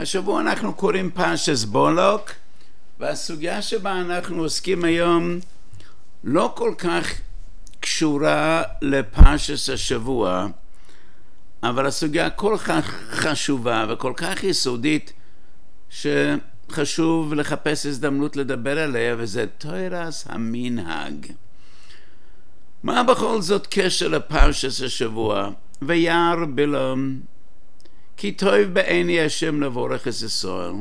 השבוע אנחנו קוראים פרשס בולוק, והסוגיה שבה אנחנו עוסקים היום לא כל כך קשורה לפרשס השבוע, אבל הסוגיה כל כך חשובה וכל כך יסודית, שחשוב לחפש הזדמנות לדבר עליה, וזה תוירס המנהג. מה בכל זאת קשר לפרשס השבוע? וירא בלום כי טוב בעיני השם לבורך את ישראל.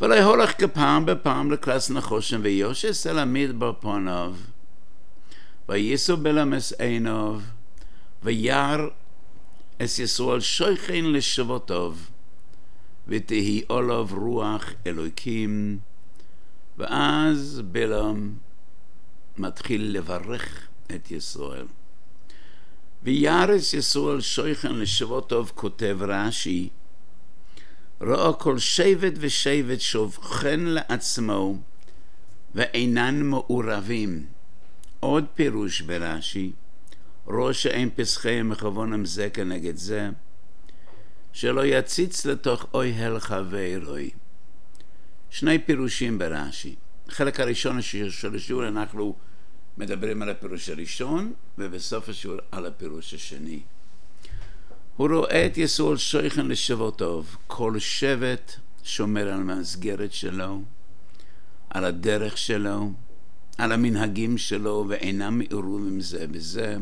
ולהולך כפעם בפעם לקלס נחושם ויושס אל המדבר פוניו וייסו בלמס עיניו וירא אס ישראל שויכן לשבותיו ותהי עולב רוח אלוקים ואז בלם מתחיל לברך את ישראל. וירס ישראל שויכן לשבותיו כותב רש"י ראה כל שבט ושבט שובכן לעצמו ואינן מעורבים. עוד פירוש ברש"י, ראש שאין פסחיהם מכוונם זה כנגד זה, שלא יציץ לתוך אוהל חברוי. שני פירושים ברש"י. החלק הראשון של השיעור אנחנו מדברים על הפירוש הראשון, ובסוף השיעור על הפירוש השני. הוא רואה את יסוד שויכן לשבותיו, כל שבט שומר על המסגרת שלו, על הדרך שלו, על המנהגים שלו, ואינם מעירובים זה בזה.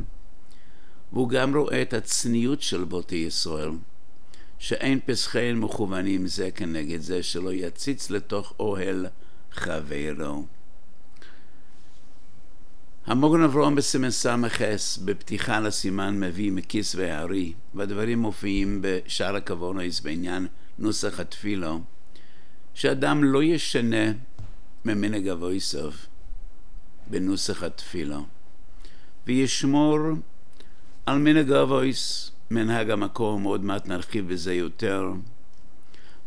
והוא גם רואה את הצניעות של בוטי ישראל, שאין פסחיהן מכוונים זה כנגד זה, שלא יציץ לתוך אוהל חברו. המוגן אברום בסימן ס"ס בפתיחה לסימן מביא מכיסווי הארי והדברים מופיעים בשאר הכוונויס בעניין נוסח התפילו שאדם לא ישנה ממנהג אבויסוב בנוסח התפילו וישמור על מנהג אבות מנהג המקום עוד מעט נרחיב בזה יותר.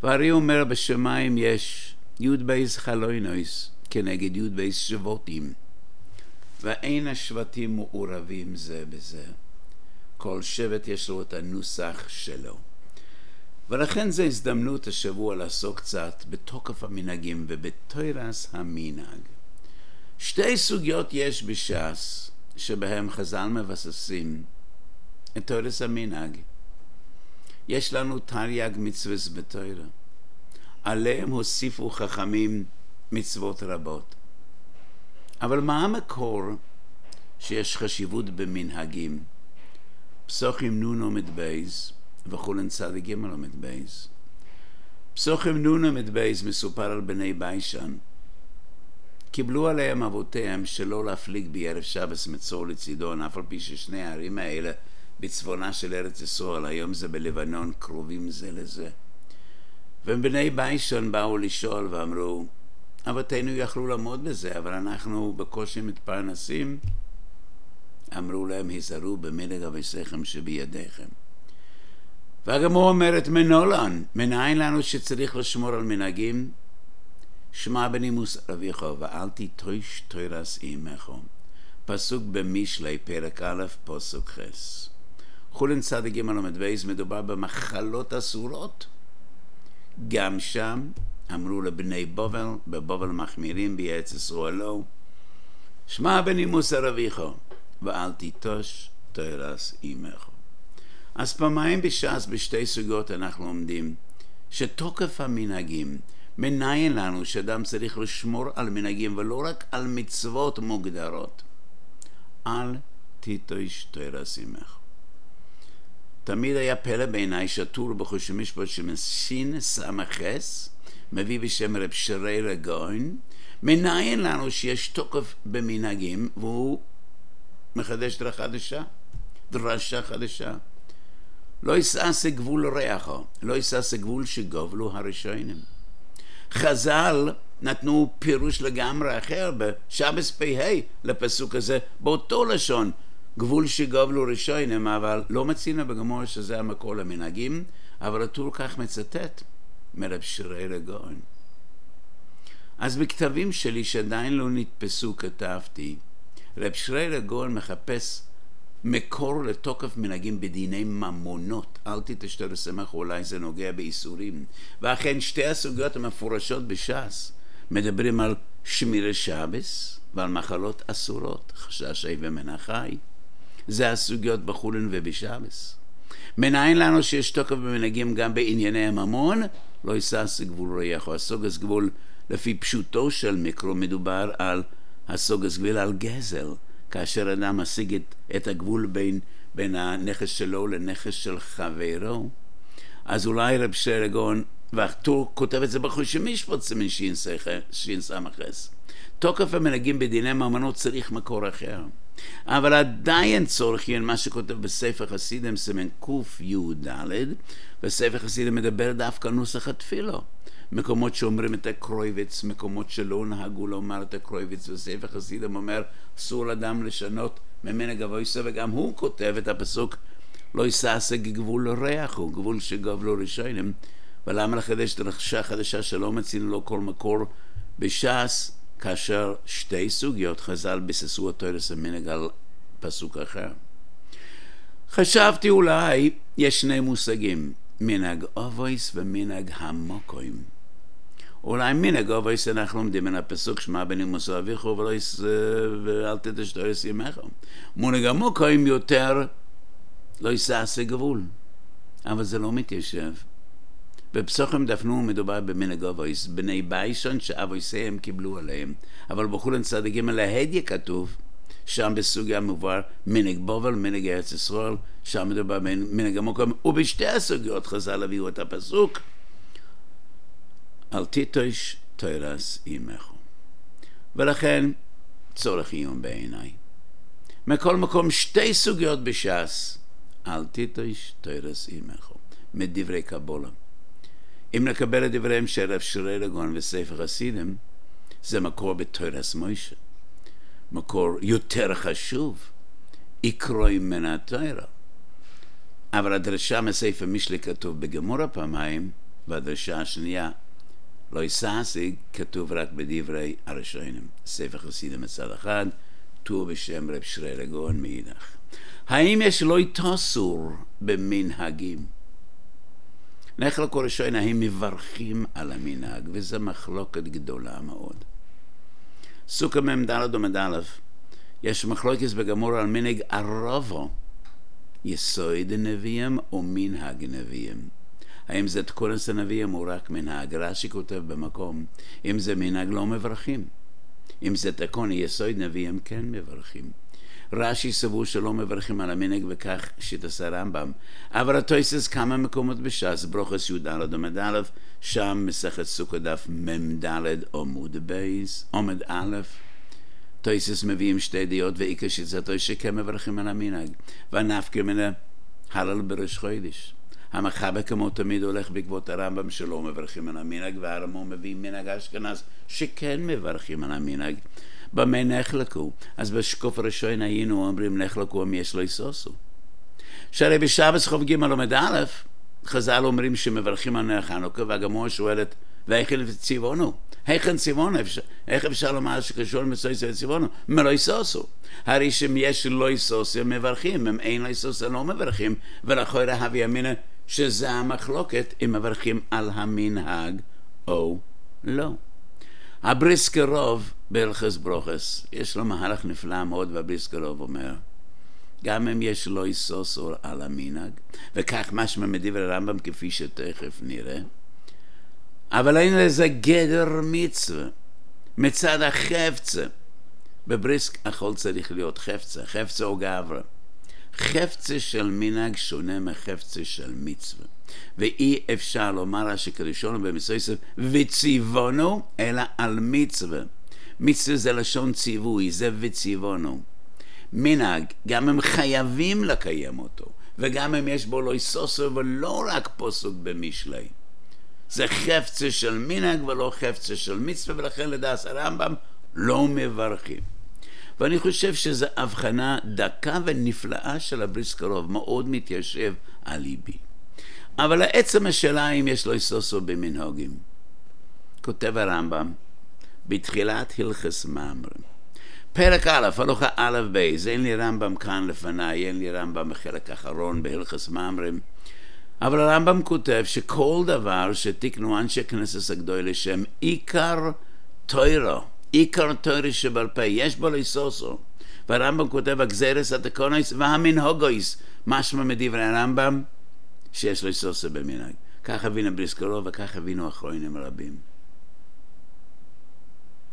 והאר"י אומר בשמיים יש י"ב חלונות כנגד י"ב שבטים ואין השבטים מעורבים זה בזה. כל שבט יש לו את הנוסח שלו. ולכן זו הזדמנות השבוע לעסוק קצת בתוקף המנהגים ובתורת המנהג. שתי סוגיות יש בש"ס שבהם חז"ל מבססים את תורת המנהג. יש לנו תרי"ג מצווה בתורה. עליהם הוסיפו חכמים מצוות רבות. אבל מה המקור שיש חשיבות במנהגים? פסחים נ' עמוד ב' וחולין צ"ג עמוד ב'. פסחים נ' עמוד ב' מסופר על בני ביישן. קיבלו עליהם אבותיהם שלא להפליג בערב שבס מצור לצידון, אף על פי ששני הערים האלה בצפונה של ארץ ישראל, היום זה בלבנון, קרובים זה לזה. ובני ביישן באו לשאול ואמרו, אבותינו יכלו לעמוד בזה, אבל אנחנו בקושי מתפרנסים. אמרו להם, היזהרו במנהג אביסיכם שבידיכם. והגמור אומרת, מנולן, מנין לנו שצריך לשמור על מנהגים? שמע בנימוס אביך, ואל תיטוש תוירס אימך. פסוק במשלי, פרק א', פסוק ח'. חולין צדיק ג' ל"ב מדובר במחלות אסורות. גם שם אמרו לבני בובל, בבובל מחמירים בארץ ישראל לא, שמע בנימוס אביך, ואל תיטוש תרס אימך. אז פעמיים בש"ס בשתי סוגיות אנחנו עומדים, שתוקף המנהגים מנין לנו שאדם צריך לשמור על מנהגים ולא רק על מצוות מוגדרות. אל תיטוש תרס אימך. תמיד היה פלא בעיניי שהטור בחושי משפט שמסין סמ"ס מביא בשם רב שרי רגוין, מנין לנו שיש תוקף במנהגים, והוא מחדש דרך חדשה, דרשה חדשה. לא יסעשה גבול ריחו, לא יסעשה גבול שגובלו הראשונים. חז"ל נתנו פירוש לגמרי אחר בשבס פ"ה לפסוק הזה, באותו לשון, גבול שגובלו ראשונים, אבל לא מצינו בגמור שזה המקור למנהגים, אבל הטור כך מצטט. מרב שירי רגון. אז בכתבים שלי שעדיין לא נתפסו כתבתי, רב שירי רגון מחפש מקור לתוקף מנהגים בדיני ממונות. אל תתשתר לשמח, אולי זה נוגע באיסורים. ואכן שתי הסוגיות המפורשות בש"ס מדברים על שמירי שבס ועל מחלות אסורות, חששי ומנחי. זה הסוגיות בחולין ובשבס. מנין לנו שיש תוקף במנהגים גם בענייני הממון? לא יסס גבול ריח או הסוגס גבול לפי פשוטו של מיקרו מדובר על הסוגס גבול על גזל. כאשר אדם משיג את, את הגבול בין, בין הנכס שלו לנכס של חברו אז אולי רב שרגון והטור כותב את זה בחושי משפט סימן שינסמכס תוקף המנהגים בדיני ממונות צריך מקור אחר. אבל עדיין צורך יהיה מה שכותב בספר חסידם סימן קי"ד וספר חסידם מדבר דווקא נוסח התפילו מקומות שאומרים את הקרויביץ, מקומות שלא נהגו לומר את הקרויביץ, וספר חסידם אומר אסור לאדם לשנות ממנה גבוה יסו, וגם הוא כותב את הפסוק לא יסעסק גבול ריח הוא, גבול שגבלו ראשונים, ולמה לחדש את הרכשה החדשה שלא מצינו לו כל מקור? בש"ס, כאשר שתי סוגיות חז"ל ביססו אותו לסמנג על פסוק אחר. חשבתי אולי יש שני מושגים, מנהג אבות ומנהג המקום. אולי מנהג אבות אנחנו לומדים מן הפסוק שמע בני מוסר אביך ואל תיטוש תורת אמך. מנהג המקום יותר לא יסעשה גבול, אבל זה לא מתיישב. בפסחים דף נ' מדובר במנהג אבות, בני ביישן שאבותיהם קיבלו עליהם, אבל בחולין צ"ג להדיא כתוב, שם בסוגיה מובהר מנהג בובל, מנהג ארץ ישראל, שם מדובר במנהג המקום, ובשתי הסוגיות חז"ל הביאו את הפסוק, אל תיטוש תרס עמך. ולכן צורך עיון בעיניי. מכל מקום שתי סוגיות בש"ס, אל תיטוש תרס עמך, מדברי קבולה. אם נקבל את דבריהם של רב שירי לגון וספר חסידים, זה מקור בתוירס מוישה. מקור יותר חשוב, יקרוי מן התוירה. אבל הדרשה מספר משלי כתוב בגמור הפעמיים, והדרשה השנייה, לא יסעסי, כתוב רק בדברי הראשונים. ספר חסידים מצד אחד, טור בשם רב שרי לגון מאידך. האם יש לא יתוסור במנהגים? נחלקו ראשון, הם מברכים על המנהג, וזו מחלוקת גדולה מאוד. סוכה מ"ד ומ"א, יש מחלוקת בגמור על מנהג ערבו, יסוד נביאים או מנהג נביאים. האם זה תקונס הנביאים או רק מנהג? רש"י כותב במקום, אם זה מנהג לא מברכים. אם זה תקון יסוד נביאים כן מברכים. רש"י סבור שלא מברכים על המנהג וכך שיטס הרמב"ם. אבל התוספות כמה מקומות בש"ס, ברכות י"ד עמוד א', שם מסכת סוכה דף מ"ד עמוד ב', עמוד א', תוספות מביאים שתי דעות ואיכא שיטות שכן מברכים על המנהג. והנפקא מינה הלל בראש חודש. המחבר כמו תמיד הולך בעקבות הרמב"ם שלא מברכים על המנהג, והרמ"א מביא מנהג אשכנז שכן מברכים על המנהג. במה נחלקו? אז בשקוף הראשון היינו אומרים נחלקו אם יש לא תסור. שהרי בשבס חוב ג' עומד א', חז"ל אומרים שמברכים על נר חנוכה, והגמור שואלת, ואיכן ציוונו? היכן ציוונו? איך אפשר לומר שקשור למסויסו וציוונו? מלא יסוסו. הרי שאם יש לא יסוסו הם מברכים, אם אין לא יסוסו לא מברכים, ולכוי רהב ימינה שזה המחלוקת אם מברכים על המנהג או לא. הבריסקרוב בהלכס ברוכס, יש לו מהלך נפלא מאוד, והבריסקרוב אומר, גם אם יש לו איסוסור על המנהג, וכך משמע מדברי הרמב"ם כפי שתכף נראה, אבל אין לזה גדר מצווה מצד החפצה. בבריסק הכל צריך להיות חפצה, חפצה או גברה. חפצה של מנהג שונה מחפצה של מצווה. ואי אפשר לומר שכראשון במסויסף וציוונו, אלא על מצווה. מצווה זה לשון ציווי, זה וציוונו. מנהג, גם הם חייבים לקיים אותו, וגם אם יש בו לא יסוסו ולא רק פוסוק במשלי. זה חפצה של מנהג ולא חפצה של מצווה, ולכן לדעת הרמב"ם לא מברכים. ואני חושב שזו הבחנה דקה ונפלאה של הבריסקרוב, מאוד מתיישב על ליבי. אבל עצם השאלה אם יש לו איסוסו במנהוגים. כותב הרמב"ם בתחילת הלכס מאמרים, פרק א', הלוכה א' בייז, אין לי רמב"ם כאן לפניי, אין לי רמב"ם בחלק האחרון בהלכס ממרים, אבל הרמב"ם כותב שכל דבר שתיקנו אנשי כנסת הגדול לשם עיקר טוירו, עיקר טוירו שבעל פה, יש בו לסוסו. והרמב"ם כותב הגזרס התקונויס והמנהוגויס, משמע מדברי הרמב"ם שיש לו סוסו במנהג. כך הבינו בריסקלו וכך הבינו אחרונים רבים.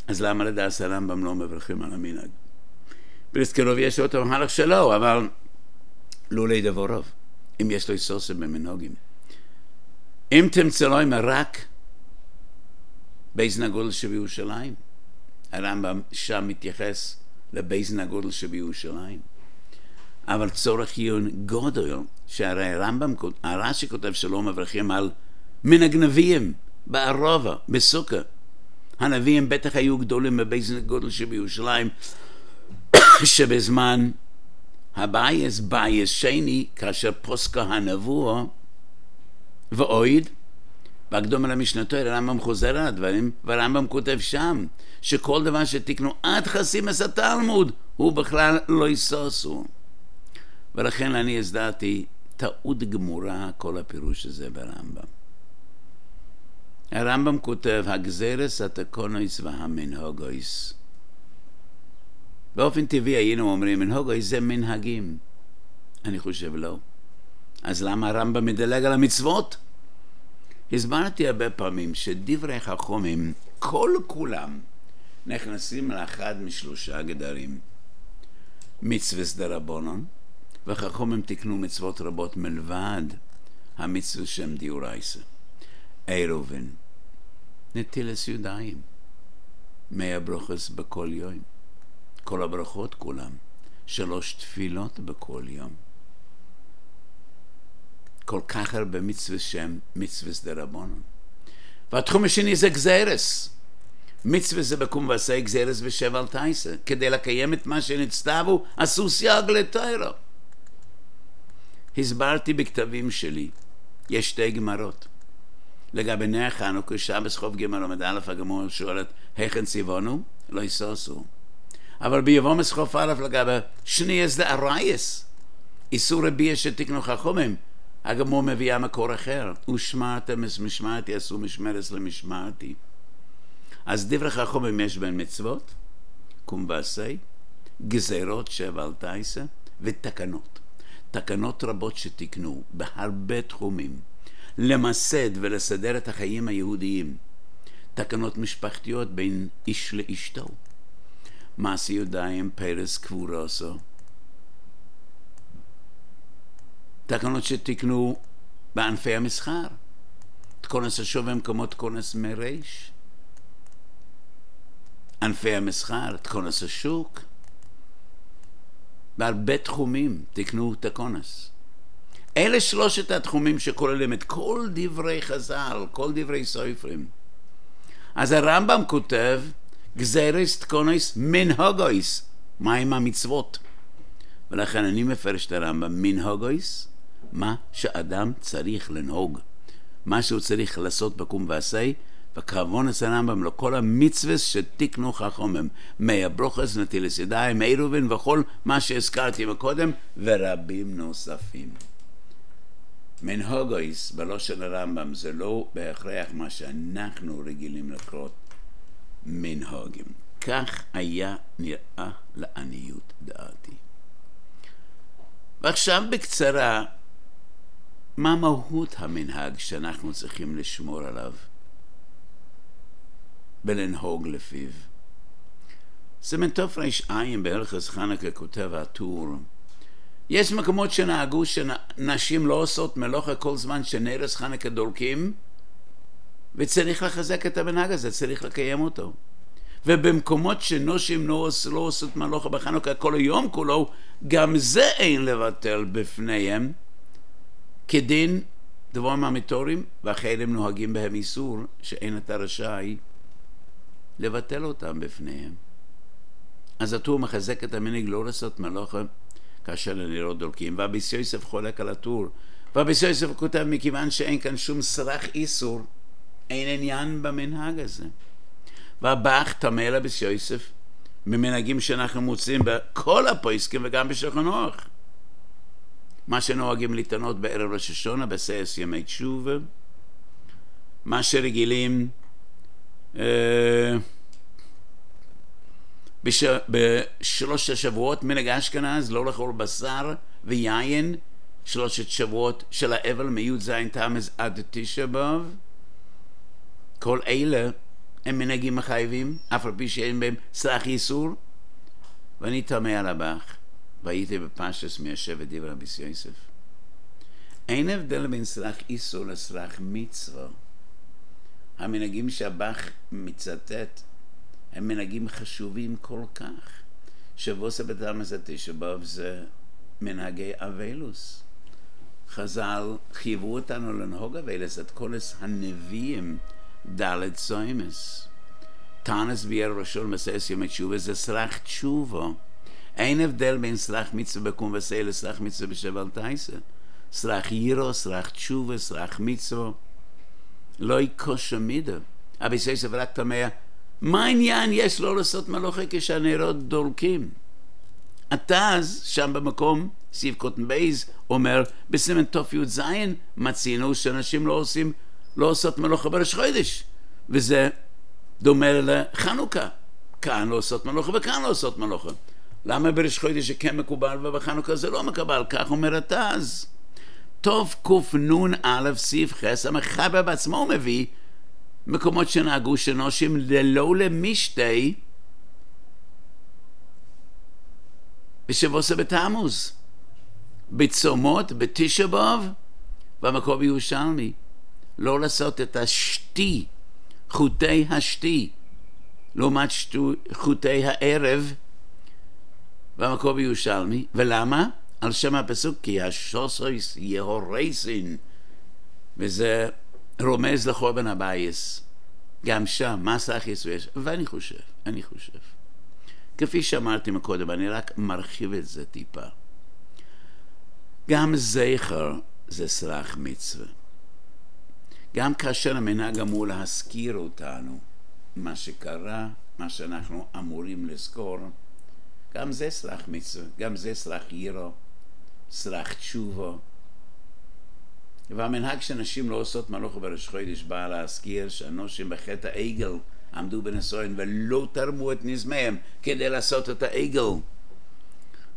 אז למה לדעת הרמב"ם לא מברכים על המנהג? בריסקלוב יש לו את המהלך שלו, אבל לולי דבורוב, אם יש לו סוסם במנהוגים. אם תמצא לו עם רק בייזן הגודל שבירושלים, הרמב"ם שם מתייחס לבייזן הגודל שבירושלים. אבל צורך עיון גודל, שהרי הרמב"ם, הרש"י כותב שלא מברכים על מן הגנבים, בערובה, בסוכה. הנביאים בטח היו גדולים בבייזן הגודל שבירושלים, שבזמן הבייס, בייס שני, כאשר פוסקה הנבואה, ואויד, והקדום על המשנתו, הרמב"ם חוזר על הדברים, והרמב"ם כותב שם, שכל דבר שתיקנו עד חסימס התלמוד, הוא בכלל לא יסוסו. ולכן אני הזדעתי טעות גמורה כל הפירוש הזה ברמב"ם. הרמב"ם כותב, הגזרס התקונויס והמנהוגויס. באופן טבעי היינו אומרים, מנהוגויס זה מנהגים. אני חושב לא. אז למה הרמב"ם מדלג על המצוות? הסברתי הרבה פעמים שדברי חכומים, כל כולם, נכנסים לאחד משלושה גדרים. מצווה דרבנון, וחכומים תיקנו מצוות רבות מלבד המצווה שם דיורייסה. עירובין, נטילס ידיים, מאה ברוכס בכל יום, כל הברכות כולם, שלוש תפילות בכל יום. כל כך הרבה מצווה שם, מצווה דרבנון. והתחום השני זה גזרס. מצווה זה בקום ועשה גזרס ושב על תייסה. כדי לקיים את מה שנצטוו, עשו סייג לתיירו. הסברתי בכתבים שלי, יש שתי גמרות. לגבי נר חנוכה, שבס חוב ג' עומד א', הגמור שואלת, היכן ציוונו? לא יסוסו. אבל ביבומס חוף א', לגבי שני אס דארייס, איסור רבי שתקנו חכומים, הגמור מביאה מקור אחר, ושמרתם משמרתי, עשו משמרס למשמרתי. אז דברי חכומים יש בין מצוות, קום ועשי, גזירות שבע על תייסה, ותקנות. תקנות רבות שתיקנו בהרבה תחומים. למסד ולסדר את החיים היהודיים. תקנות משפחתיות בין איש לאשתו. מעשי ידיים פרס קבורוסו. תקנות שתיקנו בענפי המסחר. תכונס השוב במקומות תכונס מריש. ענפי המסחר, תכונס השוק. בהרבה תחומים תקנו תכונס. אלה שלושת התחומים שכוללים את כל דברי חז"ל, כל דברי סופרים. אז הרמב"ם כותב, גזירס תקונויס מנהוגויס, מה עם המצוות? ולכן אני מפרש את הרמב"ם, מנהוגויס, מה שאדם צריך לנהוג, מה שהוא צריך לעשות בקום ועשה, אצל הרמב"ם לכל המצווה שתיקנו חכומם, מי הברוכס, נטילס ידיים, עירובין וכל מה שהזכרתי מקודם, ורבים נוספים. מנהוגויס בלושן הרמב"ם זה לא בהכרח מה שאנחנו רגילים לקרות מנהוגים. כך היה נראה לעניות דעתי. ועכשיו בקצרה, מה מהות המנהג שאנחנו צריכים לשמור עליו ולנהוג לפיו? סמנטוף ר"ע בהלכס חנוכה כותב הטור יש מקומות שנהגו שנשים לא עושות מלוכה כל זמן שנרס חנוכה דולקים וצריך לחזק את המנהג הזה, צריך לקיים אותו. ובמקומות שנושים לא, לא עושות מלוכה בחנוכה כל היום כולו, גם זה אין לבטל בפניהם כדין דבר מהמיתורים, ואחרים נוהגים בהם איסור שאין אתה רשאי לבטל אותם בפניהם. אז הטור מחזק את המנהיג לא לעשות מלוכה כאשר הנרות דולקים. ואביס יוסף חולק על הטור. ואביס יוסף כותב, מכיוון שאין כאן שום סרח איסור, אין עניין במנהג הזה. והבח תמה לאביס יוסף, ממנהגים שאנחנו מוצאים בכל הפויסקים וגם בשולחן אורך. מה שנוהגים לטענות בערב ראש השונה בסייס ימי תשובה, מה שרגילים בש... בשלושת השבועות מנהג אשכנז לא לאכול בשר ויין שלושת שבועות של האבל מי"ז תמז עד תשע באב כל אלה הם מנהגים מחייבים אף על פי שאין בהם סלח איסור. ואני תמה על הבך והייתי בפשטס מיישב את דברי רבי יוסף. אין הבדל בין סלח איסור לסלח מצווה המנהגים שהבך מצטט הם מנהגים חשובים כל כך. שבוסה בתלמס התשע באב זה מנהגי אבלוס. חז"ל חייבו אותנו לנהוג אבלס את כל הנביאים דלת סוימס. טאנס ביאר ראשון מסייס ימי תשובה זה סרח תשובו. אין הבדל בין סרח מצווה בקום וסי לסרח מצווה בשבל תייסה. סרח יירו, סרח תשובה, סרח מצווה. לא יקושה מידה. אבי סייסף רק תמה מה העניין יש לא לעשות מלוכה כשהנרות דולקים? התז, שם במקום, סיב קוטן בייז, אומר, בסימן תי"ז מצינו שאנשים לא עושים, לא עושות מלוכה בראש חודש, וזה דומה לחנוכה. כאן לא עושות מלוכה וכאן לא עושות מלוכה. למה בראש חודש זה כן מקובל ובחנוכה זה לא מקובל? כך אומר התז. טוב קנ"א סיב חס, המחבר בעצמו מביא מקומות שנהגו שנושים ללא למשתי בשבוסה בתמוז, בצומות, בתשע באב, במקום בירושלמי. לא לעשות את השתי, חוטי השתי, לעומת שטו, חוטי הערב במקום בירושלמי. ולמה? על שם הפסוק, כי השוסויס יהורסין, וזה רומז לחורבן הבייס. גם שם, מסה החיסו יש, ואני חושב, אני חושב. כפי שאמרתי מקודם, אני רק מרחיב את זה טיפה. גם זכר זה סרח מצווה. גם כאשר המנהג אמור להזכיר אותנו מה שקרה, מה שאנחנו אמורים לזכור, גם זה סרח מצווה, גם זה סרח יירו, סרח תשובו, והמנהג שנשים לא עושות מלוך בראש חודש בא להזכיר שאנושים בחטא העגל עמדו בנסוין ולא תרמו את נזמיהם כדי לעשות את העגל.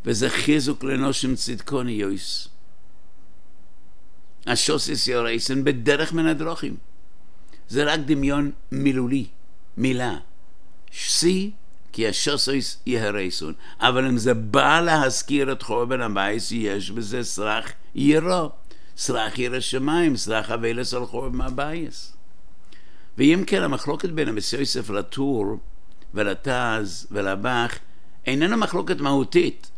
וזה חיזוק לנושים צדקוני יויס. השוסיס יורייסן בדרך מן הדרוכים. זה רק דמיון מילולי, מילה. שיא כי השוסיס יהרייסון. אבל אם זה בא להזכיר את חורבן הבייס, יש בזה סרח ירו. סלח ירא שמיים, סלח אבלס על חורב מהבייס. ואם כן, המחלוקת בין המסיוסף לטור ולתז ולבח איננה מחלוקת מהותית,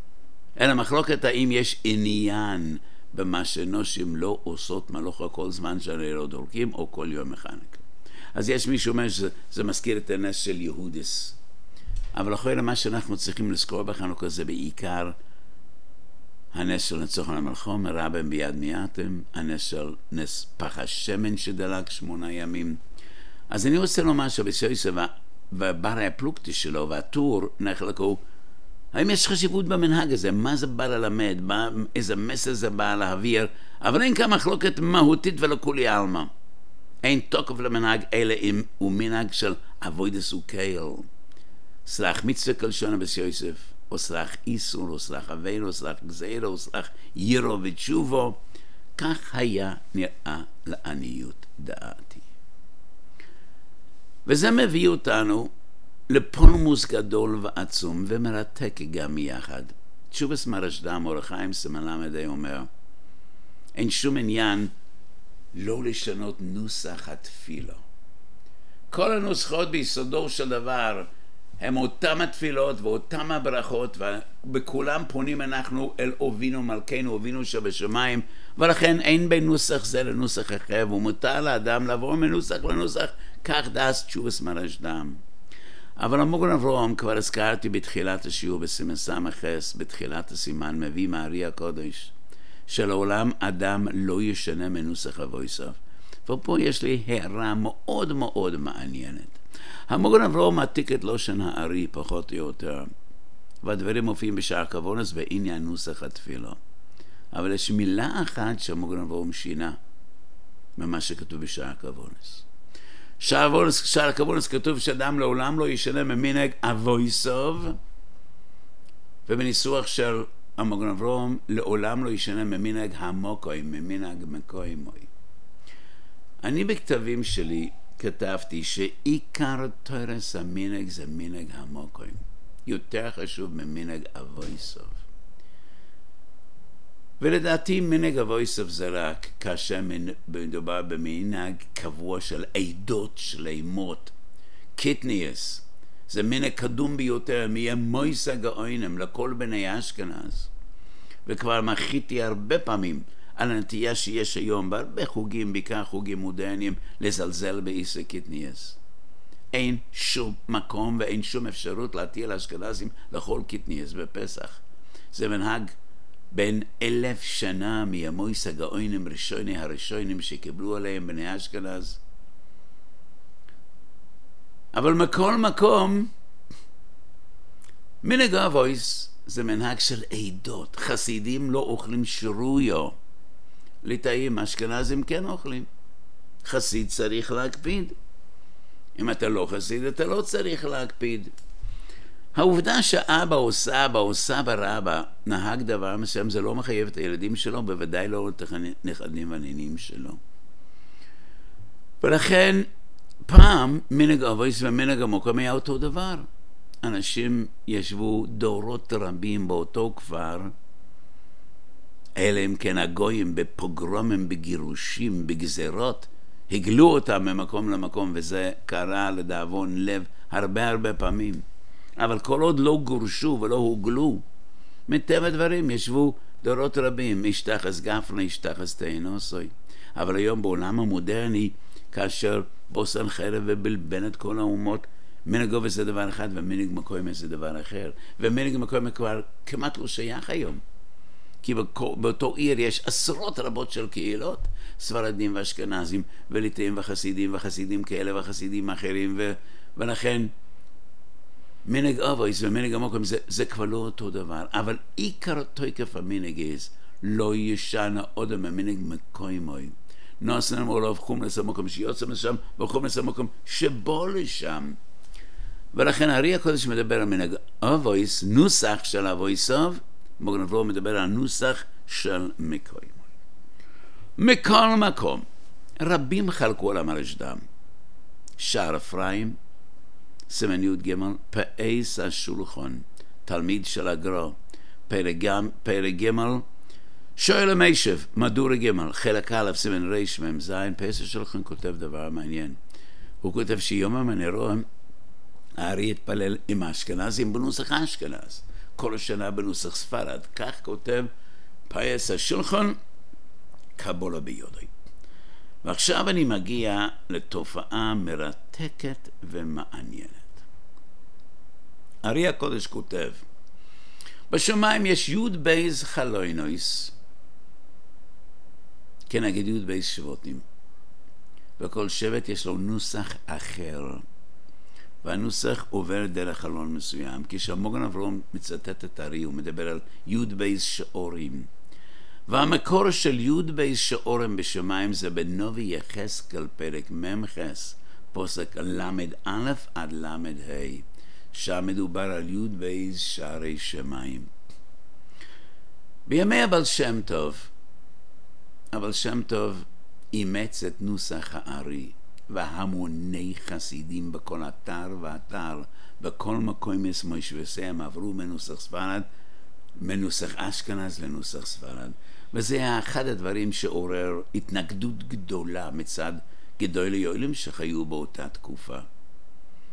אלא מחלוקת האם יש עניין במה שנושים לא עושות מלוכה כל זמן שהרי לא דולקים או כל יום מחנק. אז יש מי שאומר שזה מזכיר את הנס של יהודיס. אבל אחרי מה שאנחנו צריכים לזכור בחנוכה זה בעיקר הנס של ניצוחון המלחום, רבם ביד מיעטם, הנס של נס פח השמן שדלק שמונה ימים. אז אני רוצה לומר שבשויסה וברי הפלוגתי שלו והטור נחלקו, האם יש חשיבות במנהג הזה? מה זה בא ללמד? מה, איזה מסר זה בא להעביר? אבל אין כאן מחלוקת מהותית ולכולי עלמא. אין תוקף למנהג אלא אם הוא מנהג של אבוידס וקייל. סלח מצווה כלשונה בסיוסף. או סלח איסור, או סלח אבינו, או סלח גזירו, או סלח יירו ותשובו. כך היה נראה לעניות דעתי. וזה מביא אותנו לפולמוס גדול ועצום ומרתק גם יחד. תשובס מרשדם, אור החיים סמ"ל אומר, אין שום עניין לא לשנות נוסח התפילו. כל הנוסחות ביסודו של דבר הם אותם התפילות ואותם הברכות ובכולם פונים אנחנו אל אבינו מלכנו אבינו שבשמיים ולכן אין בין נוסח זה לנוסח אחר ומותר לאדם לעבור מנוסח לנוסח כך דס תשובס מרשדם אבל המוגן אברום כבר הזכרתי בתחילת השיעור בסימן ס"ס בתחילת הסימן מביא מארי הקודש שלעולם אדם לא ישנה מנוסח אבוי סוף. ופה יש לי הערה מאוד מאוד מעניינת המוגן אברהם מעתיק את לושן הארי, פחות או יותר, והדברים מופיעים בשער כבונס בעניין נוסח התפילה. אבל יש מילה אחת שהמוגן אברהם שינה ממה שכתוב בשער כבונס. שער הכבונס כתוב שאדם לעולם לא ישנה ממנהג אבויסוב, ובניסוח של המוגן אברום לעולם לא ישנה ממנהג המוקוי, ממנהג מקוימוי. אני בכתבים שלי כתבתי שעיקר תורס המנהג זה מנהג המוקוי. יותר חשוב ממנהג אבויסוב. ולדעתי מנהג אבות זה רק כאשר מדובר במנהג קבוע של עדות שלמות, קטניות. זה מנהג קדום ביותר, מימות הגאונים לכל בני אשכנז. וכבר מחיתי הרבה פעמים על הנטייה שיש היום בהרבה חוגים, בעיקר חוגים מודרניים, לזלזל באיסור קטניות. אין שום מקום ואין שום אפשרות להתיר לאשכנזים לאכול קטניות בפסח. זה מנהג בין אלף שנה מימויס הגאונים ראשוני הראשונים שקיבלו עליהם בני אשכנז. אבל מכל מקום, מנהג אבויס זה מנהג של עדות. חסידים לא אוכלים שרויו. ליטאים אשכנזים כן אוכלים. חסיד צריך להקפיד. אם אתה לא חסיד, אתה לא צריך להקפיד. העובדה שאבא או סבא או סבא רבא נהג דבר מסוים, זה לא מחייב את הילדים שלו, בוודאי לא את הנכדים והנינים שלו. ולכן, פעם מנהג אבויס ומנהג המוקם היה אותו דבר. אנשים ישבו דורות רבים באותו כפר, אלא אם כן הגויים בפוגרומים, בגירושים, בגזרות, הגלו אותם ממקום למקום, וזה קרה לדאבון לב הרבה הרבה פעמים. אבל כל עוד לא גורשו ולא הוגלו, מטבע הדברים ישבו דורות רבים, אשתחס גפנה, אשתחס תאנוסוי. אבל היום בעולם המודרני, כאשר בוסן חרב ובלבן את כל האומות, מנהג גובה זה דבר אחד ומנהג מקוימה זה דבר אחר. ומנהג מקוימה כבר כמעט לא שייך היום. כי באותו עיר יש עשרות רבות של קהילות, ספרדים ואשכנזים וליטאים וחסידים וחסידים כאלה וחסידים אחרים, ו... ולכן מנהג אבויס ומנהג המוקם זה, זה כבר לא אותו דבר, אבל עיקר תוקף המנהגס לא ישנה עוד ממנהג מקוימוי. נוסן אמרו לו חומלס המוקם שיוצא משם וחומלס המוקם שבו לשם. ולכן הארי הקודש מדבר על מנהג אבויס, נוסח של אבויסוב, מוגן אברום מדבר על נוסח של מקוימוי. מכל מקום, רבים חלקו על המרשדם. שער אפרים, סימן י"ג, פאיס השולחון, תלמיד של הגרו, פרק ג', שואל המשב, מדור ג', חלק א', סימן רמ"ז, פאיס השולחון כותב דבר מעניין. הוא כותב שיום המנרום, הארי התפלל עם האשכנזים בנוסח אשכנז, כל השנה בנוסח ספרד. כך כותב פאת השולחן, קבלה בידי. ועכשיו אני מגיע לתופעה מרתקת ומעניינת. האר"י הקדוש כותב, בשמיים יש י"ב חלונות, כן נגיד י"ב שבטים, וכל שבט יש לו נוסח אחר, והנוסח עובר דרך חלון מסוים. כשהמגן אברהם מצטט את האר"י, הוא מדבר על י"ב שערים. והמקור של י"ב שערים בשמיים זה בנביא יחזקאל פרק מ"ח, פסוק ל"א עד ל"ה, שם מדובר על י"ב שערי שמיים. בימי הבעל שם טוב, הבעל שם טוב אימץ את נוסח האר"י, והמוני חסידים בכל אתר ואתר, בכל מקום יש מוישבסיהם עברו מנוסח ספרד, מנוסח אשכנז לנוסח ספרד. וזה אחד הדברים שעורר התנגדות גדולה מצד גדולי יועלים שחיו באותה תקופה.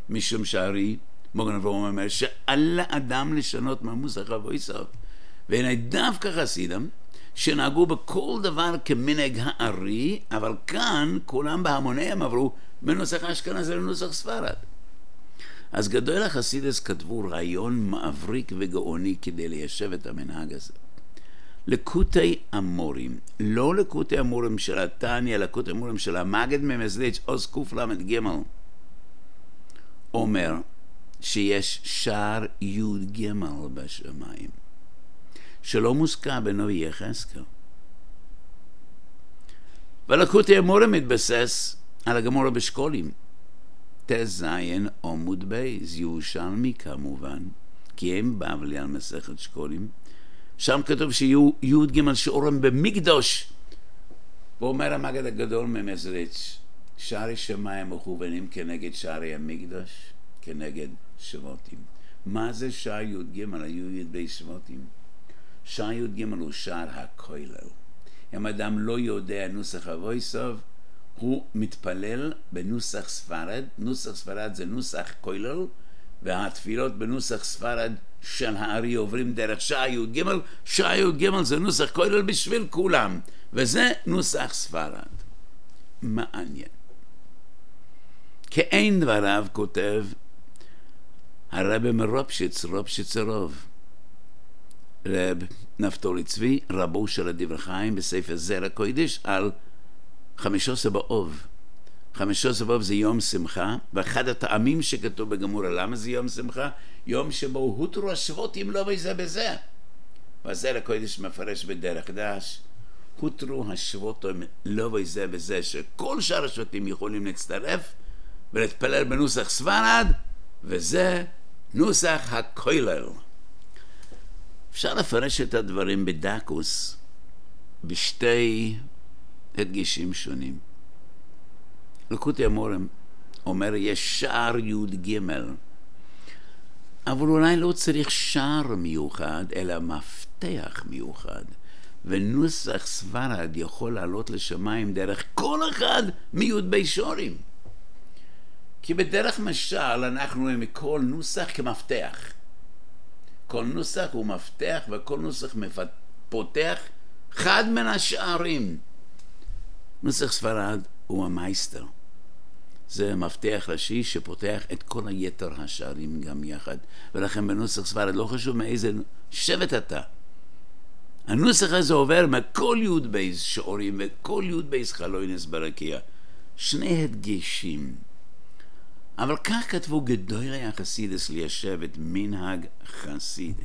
משום שהרי מוגן אברהם אומר שעל האדם לשנות מהמוסך אבויסוב. והנה דווקא חסידם שנהגו בכל דבר כמנהג הארי, אבל כאן כולם בהמוניהם עברו מנוסח אשכנז לנוסח ספרד. אז גדול החסידס כתבו רעיון מבריק וגאוני כדי ליישב את המנהג הזה. לקוטי אמורים, לא לקוטי אמורים של התניא, לקוטי אמורים של המגד ממזליץ' עוז קל"ג, אומר שיש שער י"ג בשמיים, שלא מוזכר בנביא יחזקאל. ולקוטי אמורה מתבסס על הגמורה בשקולים. ט"ז עמוד בייז, ירושלמי כמובן, כי הם בבלי על מסכת שקולים. שם כתוב שיהיו י"ג שיעורים במקדוש. ואומר המגד הגדול ממזריץ', שערי שמיים מכוונים כנגד שערי המקדוש, כנגד שבותים. מה זה שער י"ג? היו י"ב שבותים. שער י"ג הוא שער הכולל. אם אדם לא יודע נוסח אבויסוב, הוא מתפלל בנוסח ספרד, נוסח ספרד זה נוסח כולל, והתפילות בנוסח ספרד של הארי עוברים דרך שעה י"ג, שעה י"ג זה נוסח כולל בשביל כולם, וזה נוסח ספרד. מעניין. כאין דבריו כותב הרבי מרופשיץ, רופשיץ הרוב, רב נפתולי צבי, רבו של הדברי חיים בספר זרע קודש על חמישה עשר באוב. חמישה עשר באוב זה יום שמחה, ואחד הטעמים שכתוב בגמורה, למה זה יום שמחה? יום שבו הותרו השבותים לא בזה בזה. והזרע קודש מפרש בדרך דש, הותרו השבותים לא בזה בזה, שכל שאר השבטים יכולים להצטרף ולהתפלל בנוסח ספרד, וזה נוסח הכולל. אפשר לפרש את הדברים בדקוס בשתי הדגשים שונים. לקוטי המורם אומר יש שער י"ג, אבל אולי לא צריך שער מיוחד, אלא מפתח מיוחד. ונוסח סברד יכול לעלות לשמיים דרך כל אחד מי"ב שערים. כי בדרך משל אנחנו רואים כל נוסח כמפתח. כל נוסח הוא מפתח וכל נוסח פותח אחד מן השערים. נוסח ספרד הוא ה master. זה מפתח ראשי שפותח את כל היתר השערים גם יחד. ולכן בנוסח ספרד לא חשוב מאיזה שבט אתה. הנוסח הזה עובר מכל י"ב שערים וכל י"ב חלונות ברקיע. שני הדגשים. אבל כך כתבו גדולי החסידס ליישב את מנהג חסיד.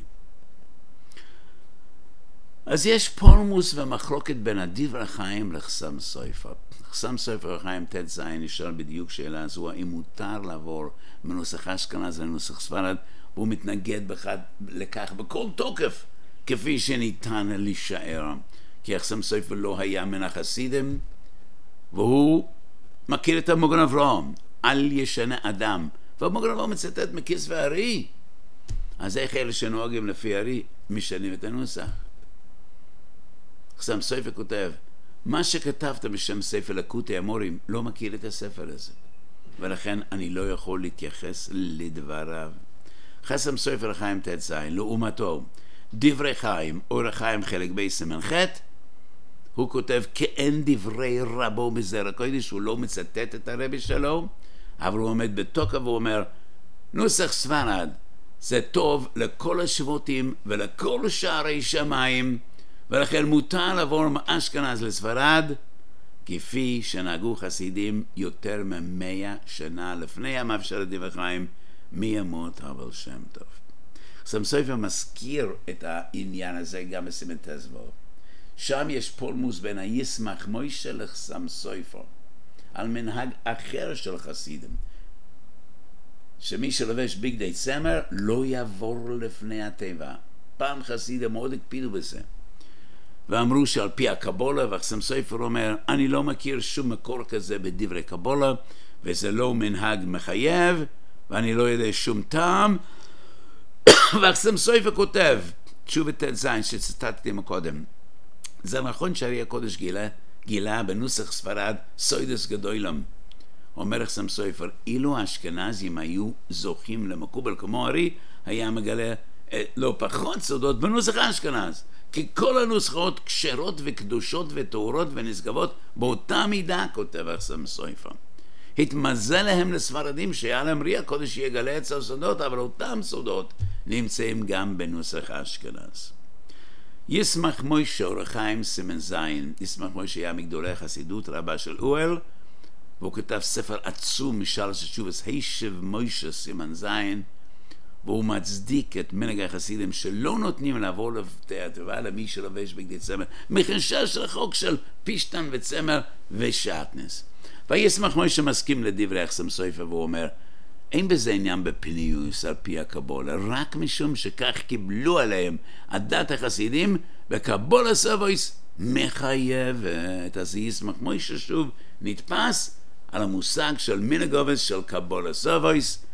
אז יש פולמוס ומחלוקת בין הדברי חיים לחסם סופר. חסם סופר חיים ט"ז נשאל בדיוק שאלה זו, האם מותר לעבור מנוסח אשכנז לנוסח ספרד, והוא מתנגד בחד, לכך בכל תוקף, כפי שניתן להישאר. כי החסם סופר לא היה מן החסידים, והוא מכיר את המוגן אברהם. אל ישנה אדם. והמוגן אברהם מצטט מכיס וארי. אז איך אלה שנוהגים לפי ארי משנים את הנוסח? חסם סופר כותב, מה שכתבת בשם ספר לקוטי המורים, לא מכיר את הספר הזה. ולכן אני לא יכול להתייחס לדבריו. חסם סופר חיים ט"ז, לעומתו, דברי חיים, אור חיים חלק בי סימן ח', הוא כותב כאין דברי רבו מזרע קודש, הוא לא מצטט את הרבי שלו, אבל הוא עומד בתוקף והוא אומר, נוסח ספרד זה טוב לכל השבותים ולכל שערי שמיים, ולכן מותר לעבור מאשכנז לספרד, כפי שנהגו חסידים יותר ממאה שנה לפני ימיו של הדברי חיים, מימות אבל שם טוב. סם סופר מזכיר את העניין הזה גם ט"ו. שם יש פולמוס בין הישמח מוישה לחסם סופר. על מנהג אחר של חסידים, שמי שלובש בגדי צמר לא יעבור לפני הטבע. פעם חסידים מאוד הקפידו בזה. ואמרו שעל פי הקבולה, ואחסם סופר אומר, אני לא מכיר שום מקור כזה בדברי קבולה, וזה לא מנהג מחייב, ואני לא יודע שום טעם. ואחסם סופר כותב, תשובת ט"ז שציטטתי מקודם, זה נכון שארי הקודש גילה גילה בנוסח ספרד סוידס גדולם. אומר אחסם סופר, אילו האשכנזים היו זוכים למקובל כמו ארי, היה מגלה אה, לא פחות סודות בנוסח האשכנז. כי כל הנוסחאות כשרות וקדושות וטהורות ונשגבות באותה מידה, כותב אחסם סופר. התמזל להם לספרדים שהיה להם רי הקודש יגלה את הסודות, אבל אותם סודות נמצאים גם בנוסח האשכנז. ישמח מוישה אור החיים סימן זין, ישמח מוישה היה מגדולי החסידות רבה של אוהל, והוא כתב ספר עצום משל ששובס הישב מוישה סימן זין והוא מצדיק את מנהג החסידים שלא נותנים לעבור לבתי הטבע למי שלובש בגדי צמר מחשש רחוק של פישטן וצמר ושעטנס. וישמח מוישה מסכים לדברי אחסם סויפה והוא אומר אין בזה עניין בפניוס על פי הקבולה, רק משום שכך קיבלו עליהם הדת החסידים, וקבולה סבויס מחייבת. אז ישמח מוישה שוב נתפס על המושג של מינגובס של קבולה סבויס,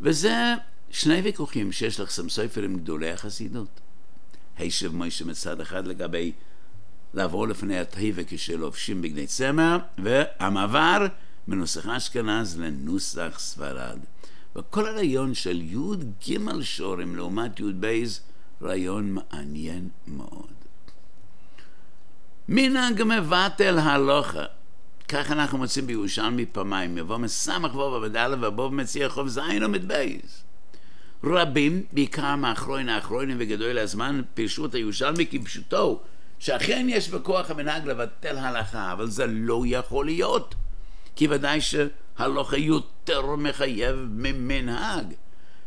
וזה שני ויכוחים שיש לך סמסויפר עם גדולי החסידות. הישב מוישה מצד אחד לגבי לעבור לפני הטבע כשלובשים בגדי צמר, והמעבר מנוסח אשכנז לנוסח ספרד. וכל הרעיון של י"ג שורים לעומת י"ב רעיון מעניין מאוד. מנהג מבטל הלוכה. כך אנחנו מוצאים בירושלמי פעמיים, יבוא מסמך וו ובדל ובוא ומציע חוב זין ומדבייז. רבים, בעיקר מאחרון האחרונים וגדול הזמן, פירשו את הירושלמי כפשוטו, שאכן יש בכוח המנהג לבטל הלכה, אבל זה לא יכול להיות. כי ודאי שהלוכה יותר מחייב ממנהג.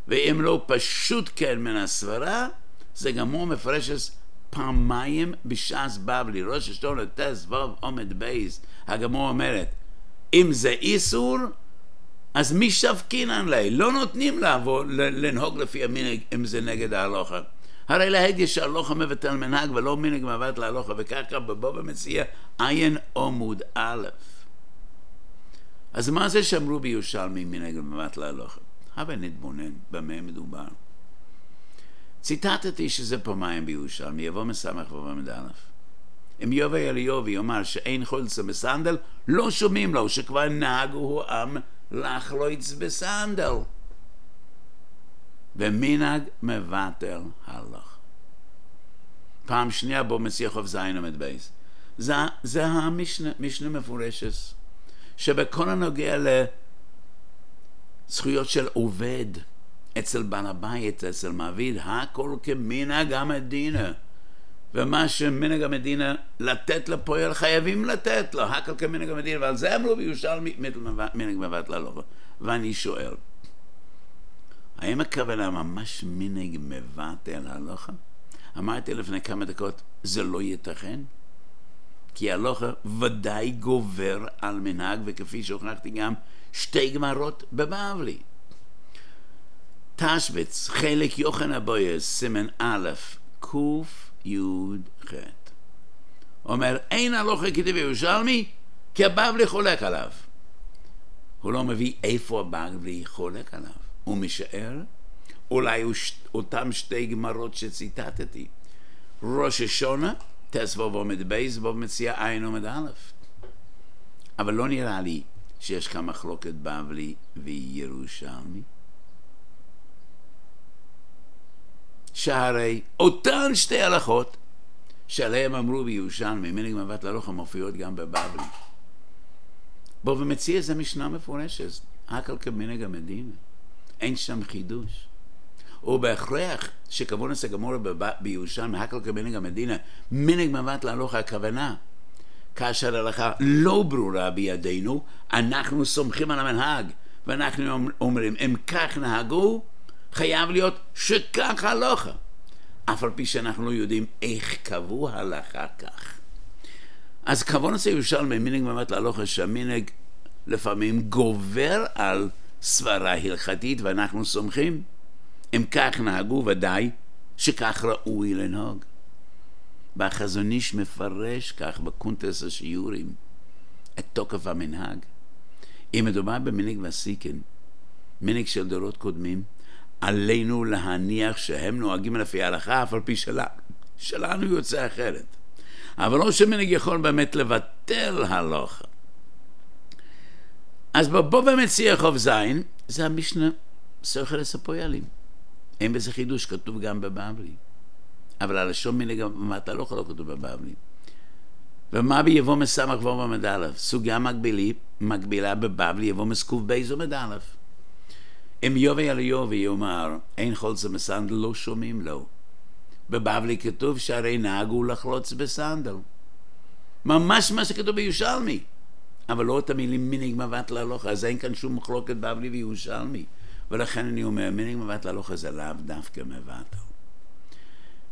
ואם לא פשוט כן מן הסברה, זה גם הוא מפרש פעמיים בש"ס בבלי, ראש השתון לטס ווב עומד בייס. הגמור אומרת, אם זה איסור, אז מי שבקינן לי? לא נותנים לעבור, לנהוג לפי המנהג אם זה נגד ההלוכה. הרי להגיד שהלוכה מבטל מנהג ולא מנהג מבט להלוכה, וככה בבוא ומציע עין עמוד א'. אז מה זה שאמרו בירושלמי מנגד מבט להלוכה? הבה נתבונן במה מדובר. ציטטתי שזה פעמיים בירושלמי, יבוא מסמך ובמד א'. אם יובי אליובי יאמר שאין חולצה בסנדל, לא שומעים לו שכבר נהגו עם לחלוץ בסנדל. ומנהג מבטל הלוך. פעם שנייה בו מסיח חוב זין עומד בייס. זה המשנה מפורשת. שבכל הנוגע לזכויות של עובד אצל בעל הבית, אצל מעביד, הכל כמנהג המדינה. ומה שמנהג המדינה לתת לפועל חייבים לתת לו, הכל כמנהג המדינה, ועל זה אמרו בירושלמי מנהג מבט ללובה. ואני שואל, האם הכוונה ממש מנהג מבט אל הלוכה? אמרתי לפני כמה דקות, זה לא ייתכן. כי הלוכה ודאי גובר על מנהג, וכפי שהוכחתי גם שתי גמרות בבבלי. תשבץ, חלק יוחנן הבויס, סימן א', קי"ח. אומר, אין הלוכה כתב ירושלמי, כי הבבלי חולק עליו. הוא לא מביא איפה הבבלי חולק עליו. הוא משער, אולי אותם שתי גמרות שציטטתי. ראש השונה טס ווב עומד בייס מציע עין עומד א'. אבל לא נראה לי שיש כאן מחלוקת בבלי וירושלמי. שהרי אותן שתי הלכות שעליהם אמרו בירושלמי, מנהג מבט ללוך המופיעות גם בבבלי. בו ומציע איזה משנה מפורשת, הכל כמנהג המדינה. אין שם חידוש. ובהכרח שכוונס הגמור בירושלמי, הכל כמנהג המדינה, מנהג מבט להלוך הכוונה. כאשר ההלכה לא ברורה בידינו, אנחנו סומכים על המנהג, ואנחנו אומרים, אם כך נהגו, חייב להיות שכך הלוכה. אף על פי שאנחנו לא יודעים איך קבעו הלכה כך. אז כוונס הירושלמי, מנהג מבט להלוכה, שהמנהג לפעמים גובר על סברה הלכתית, ואנחנו סומכים. אם כך נהגו ודאי שכך ראוי לנהוג. והחזון איש מפרש כך בקונטרס השיעורים את תוקף המנהג. אם מדובר במנהיג וסיקן, מנהיג של דורות קודמים, עלינו להניח שהם נוהגים לפי ההלכה, אף על פי שלה, שלנו יוצא אחרת. אבל לא שמנהיג יכול באמת לבטל הלוכה. אז בבוא ומציע חוב זין, זה המשנה סוכר הפועלים. אין בזה חידוש, כתוב גם בבבלי. אבל הלשון מנהג המטה לא יכול כתוב בבבלי. ומה ביבוא מסמך ואומר עמד א', סוגיה מקבילי, מקבילה בבבלי יבוא מסקוב בייז עמד א'. אם יובי על יובי יאמר, אין חולצה בסנדל, לא שומעים לו. בבבלי כתוב שהרי נהגו לחלוץ בסנדל. ממש מה שכתוב ביושלמי. אבל לא את המילים מנהיג מבט להלוכה, אז אין כאן שום מחלוקת בבלי וירושלמי. ולכן אני אומר, מנהיג מבט להלוכה זה לאו דווקא מבט.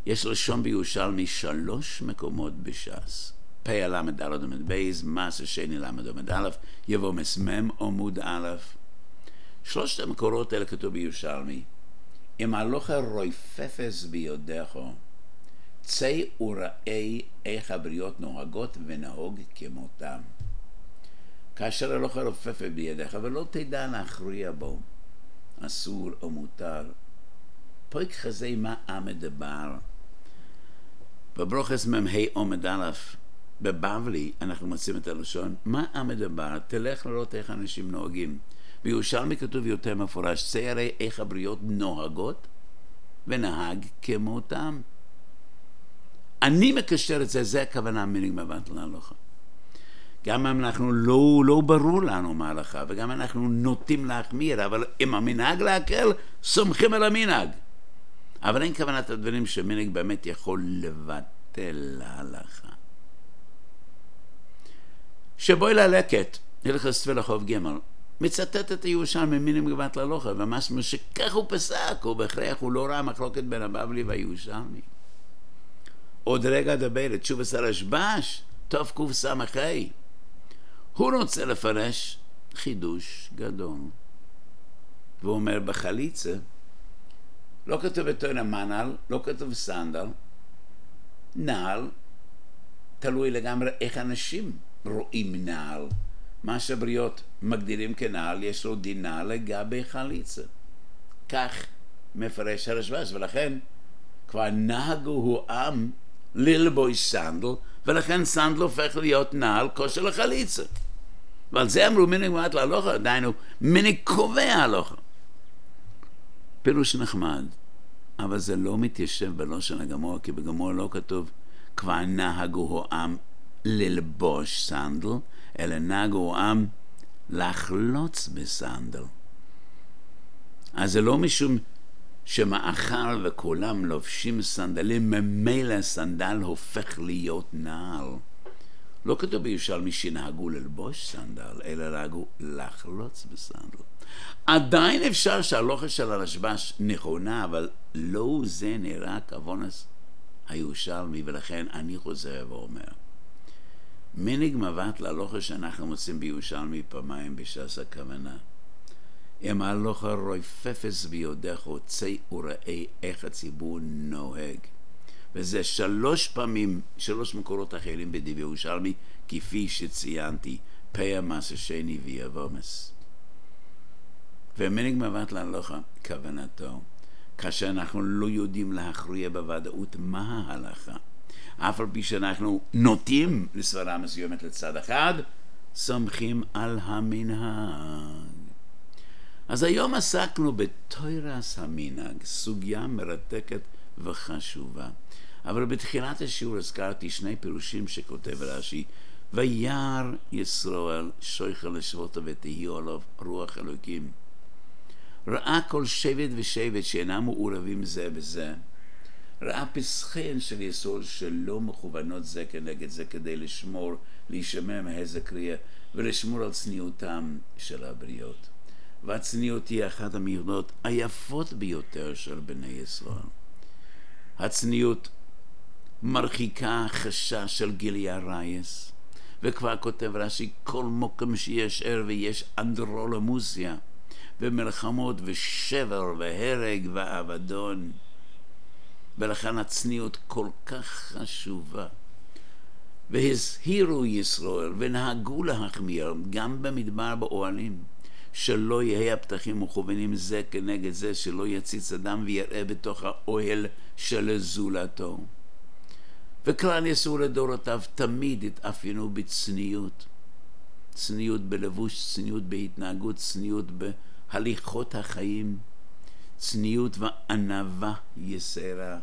יש לשון בירושלמי שלוש מקומות בש"ס. פ ל"ד עמוד בייז, מס השני ל"ד עמוד א', יבוא מסמם עמוד א'. שלושת המקורות האלה כתוב בירושלמי. אם הלוכה רויפפס ביודךו, צא וראה איך הבריות נוהגות ונהוג כמותם. כאשר הלוכה רופפת בידיך, ולא תדע להכריע בו, אסור או מותר. פרק חזה מה המדבר. בברוכס מ"ה עומד א', בבבלי אנחנו מוצאים את הלשון, מה המדבר? תלך לראות איך אנשים נוהגים. בירושלמי כתוב יותר מפורש, צא הרי איך הבריות נוהגות ונהג כמותם. אני מקשר את זה, זה הכוונה מנהיג מבט להלכה. גם אם אנחנו לא, לא ברור לנו מה ההלכה, וגם אנחנו נוטים להחמיר, אבל אם המנהג להקל, סומכים על המנהג. אבל אין כוונת הדברים שמנהג באמת יכול לבטל להלכה. שבואי ללקט, הלכס תפילה חוב ג' מצטט את הירושלמי מנהג מבט להלכה, ומשמע שכך הוא פסק, הוא בהכרח, הוא לא ראה מחלוקת בין הבבלי והירושלמי. עוד רגע דבר את תשובה סרשב"ש, תקס"ה. הוא רוצה לפרש חידוש גדול. והוא אומר בחליצה, לא כתוב בתוינה מנהל, לא כתוב סנדל, נעל, תלוי לגמרי איך אנשים רואים נעל. מה שהבריות מגדירים כנעל, יש לו דין נעל לגבי חליצה. כך מפרש הרשב"ש, ולכן כבר נהגו העם ללבוש סנדל, ולכן סנדל הופך להיות נעל כושר לחליצה. ועל זה אמרו מנהג מבטל הלכה, דהיינו, מנהג קובע הלכה. פירוש נחמד, אבל זה לא מתיישב בלשון הגמרא, כי בגמרא לא כתוב כבר נהגו העם ללבוש סנדל, אלא נהגו העם לחלוץ בסנדל. אז זה לא משום שמאחר וכולם לובשים סנדלים, ממילא סנדל הופך להיות נעל. לא כתוב בירושלמי שנהגו ללבוש סנדל, אלא נהגו לחלוץ בסנדל. עדיין אפשר שהלוכה של הרשב"ש נכונה, אבל לא זה נראה כוונס הירושלמי, ולכן אני חוזר ואומר. מנהיג מבט להלוכה שאנחנו מוצאים בירושלמי פעמיים בש"ס הכוונה. אם הלוכה רויפפס ביודך, צא וראה איך הציבור נוהג. וזה שלוש פעמים, שלוש מקורות אחרים בדיבי ירושלמי, כפי שציינתי, פא המס השני ויבומס. ומנהיג מבט להלכה, כוונתו, כאשר אנחנו לא יודעים להכריע בוודאות מה ההלכה, אף על פי שאנחנו נוטים לסברה מסוימת לצד אחד, סומכים על המנהג. אז היום עסקנו בתוירס המנהג, סוגיה מרתקת וחשובה. אבל בתחילת השיעור הזכרתי שני פירושים שכותב רש"י וירא ישראל שויכל לשבותו ותהיו עליו רוח אלוקים. ראה כל שבט ושבט שאינם מעורבים זה בזה. ראה פסחיהן של ישראל שלא מכוונות זה כנגד זה כדי לשמור, להישמר מהזק קריאה ולשמור על צניעותם של הבריות. והצניעות היא אחת המיוחדות היפות ביותר של בני ישראל. הצניעות מרחיקה חשש של גיליה רייס, וכבר כותב רש"י, כל מוקם שיש ער ויש אנדרולמוסיה, ומלחמות ושבר והרג ואבדון. ולכן הצניעות כל כך חשובה. והזהירו ישראל ונהגו להחמיר גם במדבר באוהלים. שלא יהיה הפתחים מכוונים זה כנגד זה, שלא יציץ אדם ויראה בתוך האוהל של זולתו. וכלל יסעו לדורותיו תמיד התאפיינו בצניעות. צניעות בלבוש, צניעות בהתנהגות, צניעות בהליכות החיים, צניעות וענווה יסרה.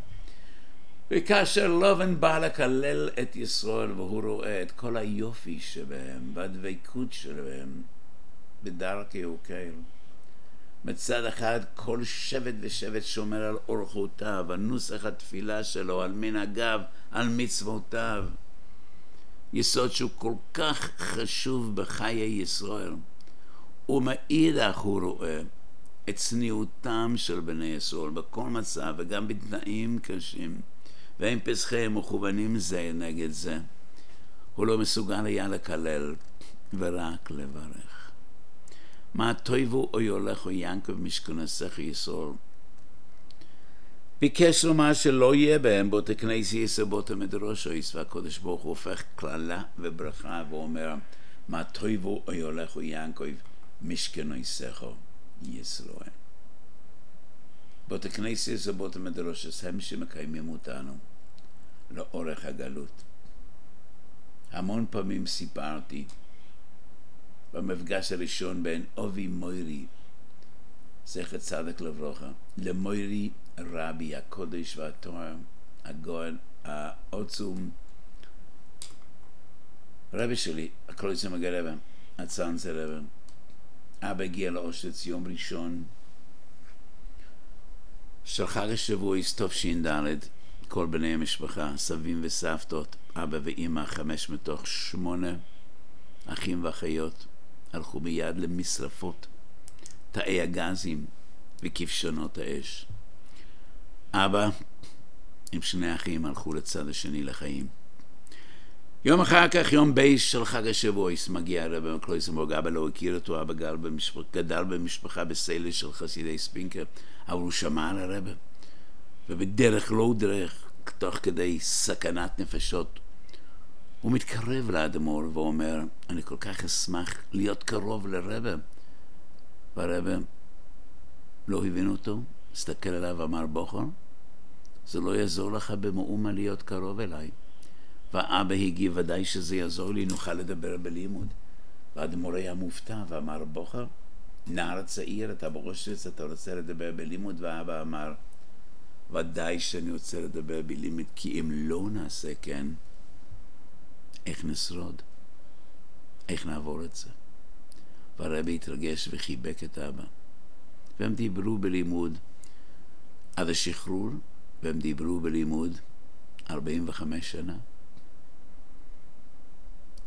וכאשר לובן בא לקלל את ישראל והוא רואה את כל היופי שבהם והדבקות שלהם, בדרכי וקייל. מצד אחד כל שבט ושבט שומר על אורחותיו, על נוסח התפילה שלו, על מנהגיו, על מצוותיו. יסוד שהוא כל כך חשוב בחיי ישראל, ומאידך הוא רואה את צניעותם של בני ישראל בכל מצב וגם בתנאים קשים, והם פסחיהם מכוונים זה נגד זה. הוא לא מסוגל היה לקלל ורק לברך. מה טויבו או יולך או ינקב משכנסך ישראל. ביקש לומר שלא יהיה בהם בוטה כנסי יסבוטה מדרושויס והקדוש ברוך הוא הופך קללה וברכה ואומר מה טויבו או יולך או ינקב משכנסך ישראל. בוטה כנסי יסבוטה מדרושויס הם שמקיימים אותנו לאורך הגלות. המון פעמים סיפרתי במפגש הראשון בין אובי מוירי, זכר צדק לברוכה, למוירי רבי הקודש והתואר, הגאון העוצום, רבי שלי, הקולציה מגה רבא, הצאנצה רבא, אבא הגיע לאושוויץ יום ראשון. של חג השבוע, תש"ד, כל בני המשפחה, סבים וסבתות, אבא ואימא, חמש מתוך שמונה אחים ואחיות, הלכו מיד למשרפות, תאי הגזים וכבשונות האש. אבא עם שני אחים הלכו לצד השני לחיים. יום אחר כך, יום ב' של חג השבועות, מגיע הרב מקלויסנבורג, אבא לא הכיר אותו, אבא גדל במשפחה, גדל במשפחה בסלע של חסידי ספינקר, אבל הוא שמע על הרב, ובדרך לא דרך, תוך כדי סכנת נפשות, הוא מתקרב לאדמו"ר ואומר, אני כל כך אשמח להיות קרוב לרבי. והרבה לא הבין אותו, הסתכל עליו ואמר, בוכר, זה לא יעזור לך במאומה להיות קרוב אליי. והאבא הגיב, ודאי שזה יעזור לי, נוכל לדבר בלימוד. והאדמו"ר היה מופתע ואמר, בוכר, נער צעיר, אתה בראש שץ, אתה רוצה לדבר בלימוד? והאבא אמר, ודאי שאני רוצה לדבר בלימוד, כי אם לא נעשה כן, איך נשרוד? איך נעבור את זה? והרבי התרגש וחיבק את אבא. והם דיברו בלימוד עד השחרור, והם דיברו בלימוד 45 שנה.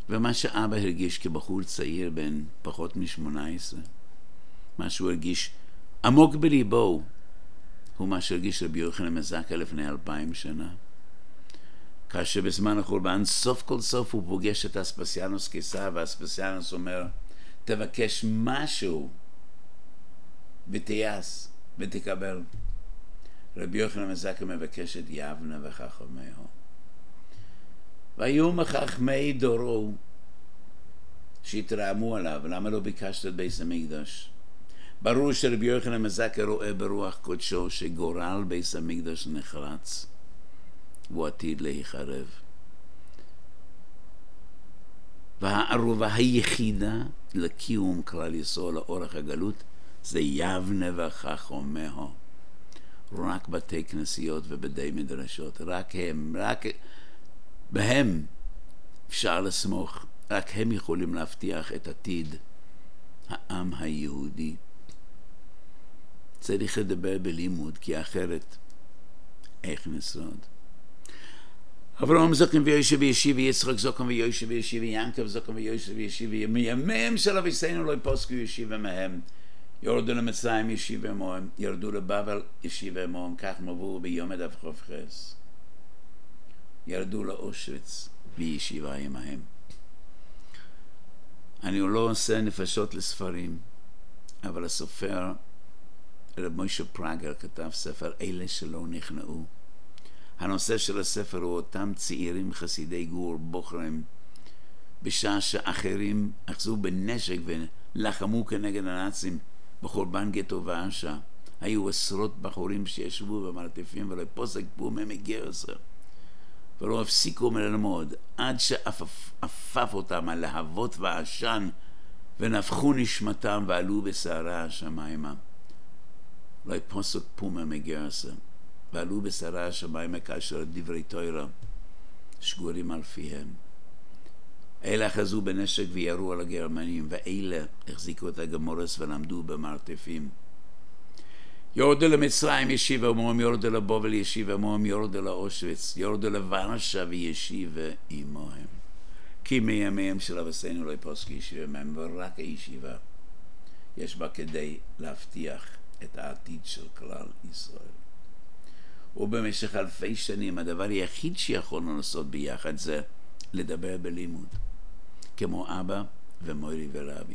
ומה שאבא הרגיש כבחור צעיר בן פחות מ-18, מה שהוא הרגיש עמוק בליבו, הוא מה שהרגיש רבי יוחנן מזקה לפני אלפיים שנה. כאשר בזמן החורבן סוף כל סוף הוא פוגש את אספסיאנוס קיסר ואספסיאנוס אומר תבקש משהו ותיעש ותקבל. רבי יוחנן מזקה מבקש את יבנה וחכמהו. והיו מחכמי דורו שהתרעמו עליו, למה לא ביקשת את בית המקדש? ברור שרבי יוחנן מזקה רואה ברוח קודשו שגורל בית המקדש נחרץ. והוא עתיד להיחרב. והערובה היחידה לקיום כלל ישראל לאורך הגלות זה יבנה וחכמהו. רק בתי כנסיות ובדי מדרשות, רק הם, רק בהם אפשר לסמוך, רק הם יכולים להבטיח את עתיד העם היהודי. צריך לדבר בלימוד, כי אחרת איך נשרוד? אברהם זוקם ויושב וישיב יצחק זוקם ויושב וישיב ינקב זוקם ויושב וישיב מימיהם של אביסינו לא יפוסקו ישיב מהם יורדו למצרים ישיב עמהם ירדו לבבל ישיב עמהם כך מבואו ביום הדף חופכס. ירדו לאושוויץ וישיבה עמהם. אני לא עושה נפשות לספרים אבל הסופר רב מוישה פראגר כתב ספר אלה שלא נכנעו הנושא של הספר הוא אותם צעירים חסידי גור בוחרים בשעה שאחרים אחזו בנשק ולחמו כנגד הנאצים בחורבן גטו ואשה. היו עשרות בחורים שישבו במרתפים ולא פוסק בו ממגרסר ולא הפסיקו מללמוד עד שעפף אותם הלהבות והעשן ונפחו נשמתם ועלו בסערה השמיימה. לא פוסק פומה מגרסר ועלו בשרי השמיים כאשר דברי תוירה שגורים על פיהם. אלה אחזו בנשק וירו על הגרמנים, ואלה החזיקו את הגמורס ולמדו במרתפים. יורדו למצרים ישיבה עמם, יורדו לבובל ישיבה עמם, יורדו לאושוויץ, יורדו לוורשה וישיבה עמהם. כי מימיהם של אבסינו לא יפוסק ישיבה מהם, ורק הישיבה יש בה כדי להבטיח את העתיד של כלל ישראל. ובמשך אלפי שנים הדבר היחיד שיכולנו לעשות ביחד זה לדבר בלימוד, כמו אבא ומורי ורבי.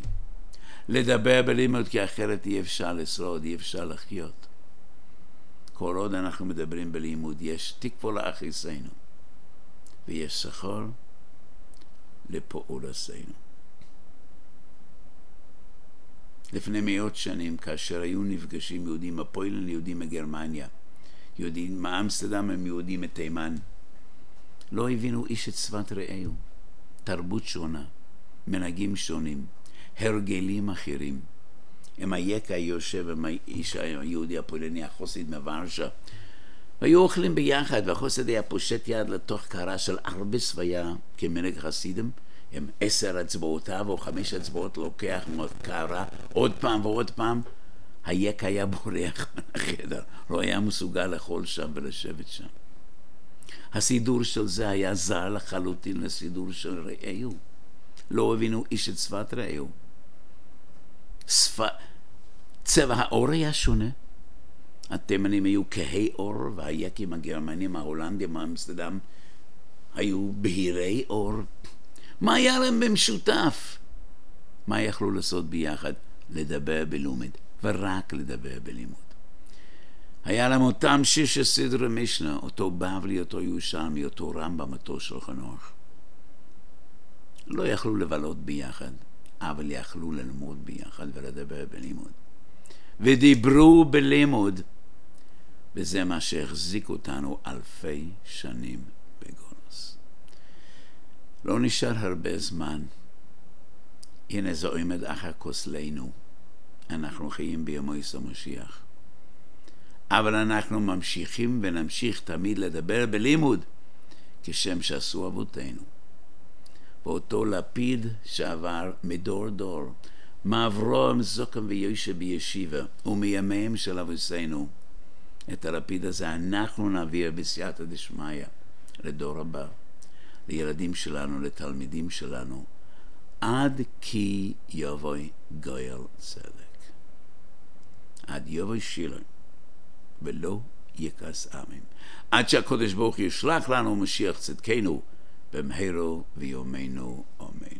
לדבר בלימוד כי אחרת אי אפשר לשרוד, אי אפשר לחיות. כל עוד אנחנו מדברים בלימוד יש תקווה לאחיסנו ויש שכר לפעולתנו. לפני מאות שנים, כאשר היו נפגשים יהודים הפוילן יהודים מגרמניה, יהודים מאמסטרדם הם יהודים מתימן, לא הבינו איש את שפת רעהו, תרבות שונה, מנהגים שונים, הרגלים אחרים. עם היקה יושב עם האיש היהודי הפולני החוסיד מוורשה. והיו אוכלים ביחד והחוסיד היה פושט יד לתוך קערה של הרבה שוויה כמנהג חסידים. עם עשר אצבעותיו או חמש אצבעות לוקח קערה עוד פעם ועוד פעם היק היה בורח מהחדר, לא היה מסוגל לאכול שם ולשבת שם. הסידור של זה היה זר לחלוטין לסידור של רעהו. לא הבינו איש את שפת רעהו. שפ... צבע העור היה שונה. התימנים היו כהי עור, והיקים הגרמנים, ההולנדים, האמסטרדם, היו בהירי עור. מה היה להם במשותף? מה יכלו לעשות ביחד? לדבר בלומד, ורק לדבר בלימוד. היה להם אותם שישה סדרי משנה, אותו בבלי, אותו ירושלמי, אותו רמב"ם, אותו שולחן אורך. לא יכלו לבלות ביחד, אבל יכלו ללמוד ביחד ולדבר בלימוד. ודיברו בלימוד, וזה מה שהחזיק אותנו אלפי שנים בגונוס. לא נשאר הרבה זמן. הנה זה עומד אחר כוסלנו. אנחנו חיים ביומו יסו משיח. אבל אנחנו ממשיכים ונמשיך תמיד לדבר בלימוד, כשם שעשו אבותינו. ואותו לפיד שעבר מדור דור, מאברהם זוקם ויושב בישיבה, ומימיהם של אבוסינו. את הלפיד הזה אנחנו נעביר בסייעתא דשמיא לדור הבא, לילדים שלנו, לתלמידים שלנו, עד כי יבוא גואל צדק. עד יבוא שילון, ולא יכעס עמים. עד שהקדוש ברוך ישלח לנו משיח צדקנו במהרו ויומנו אמן.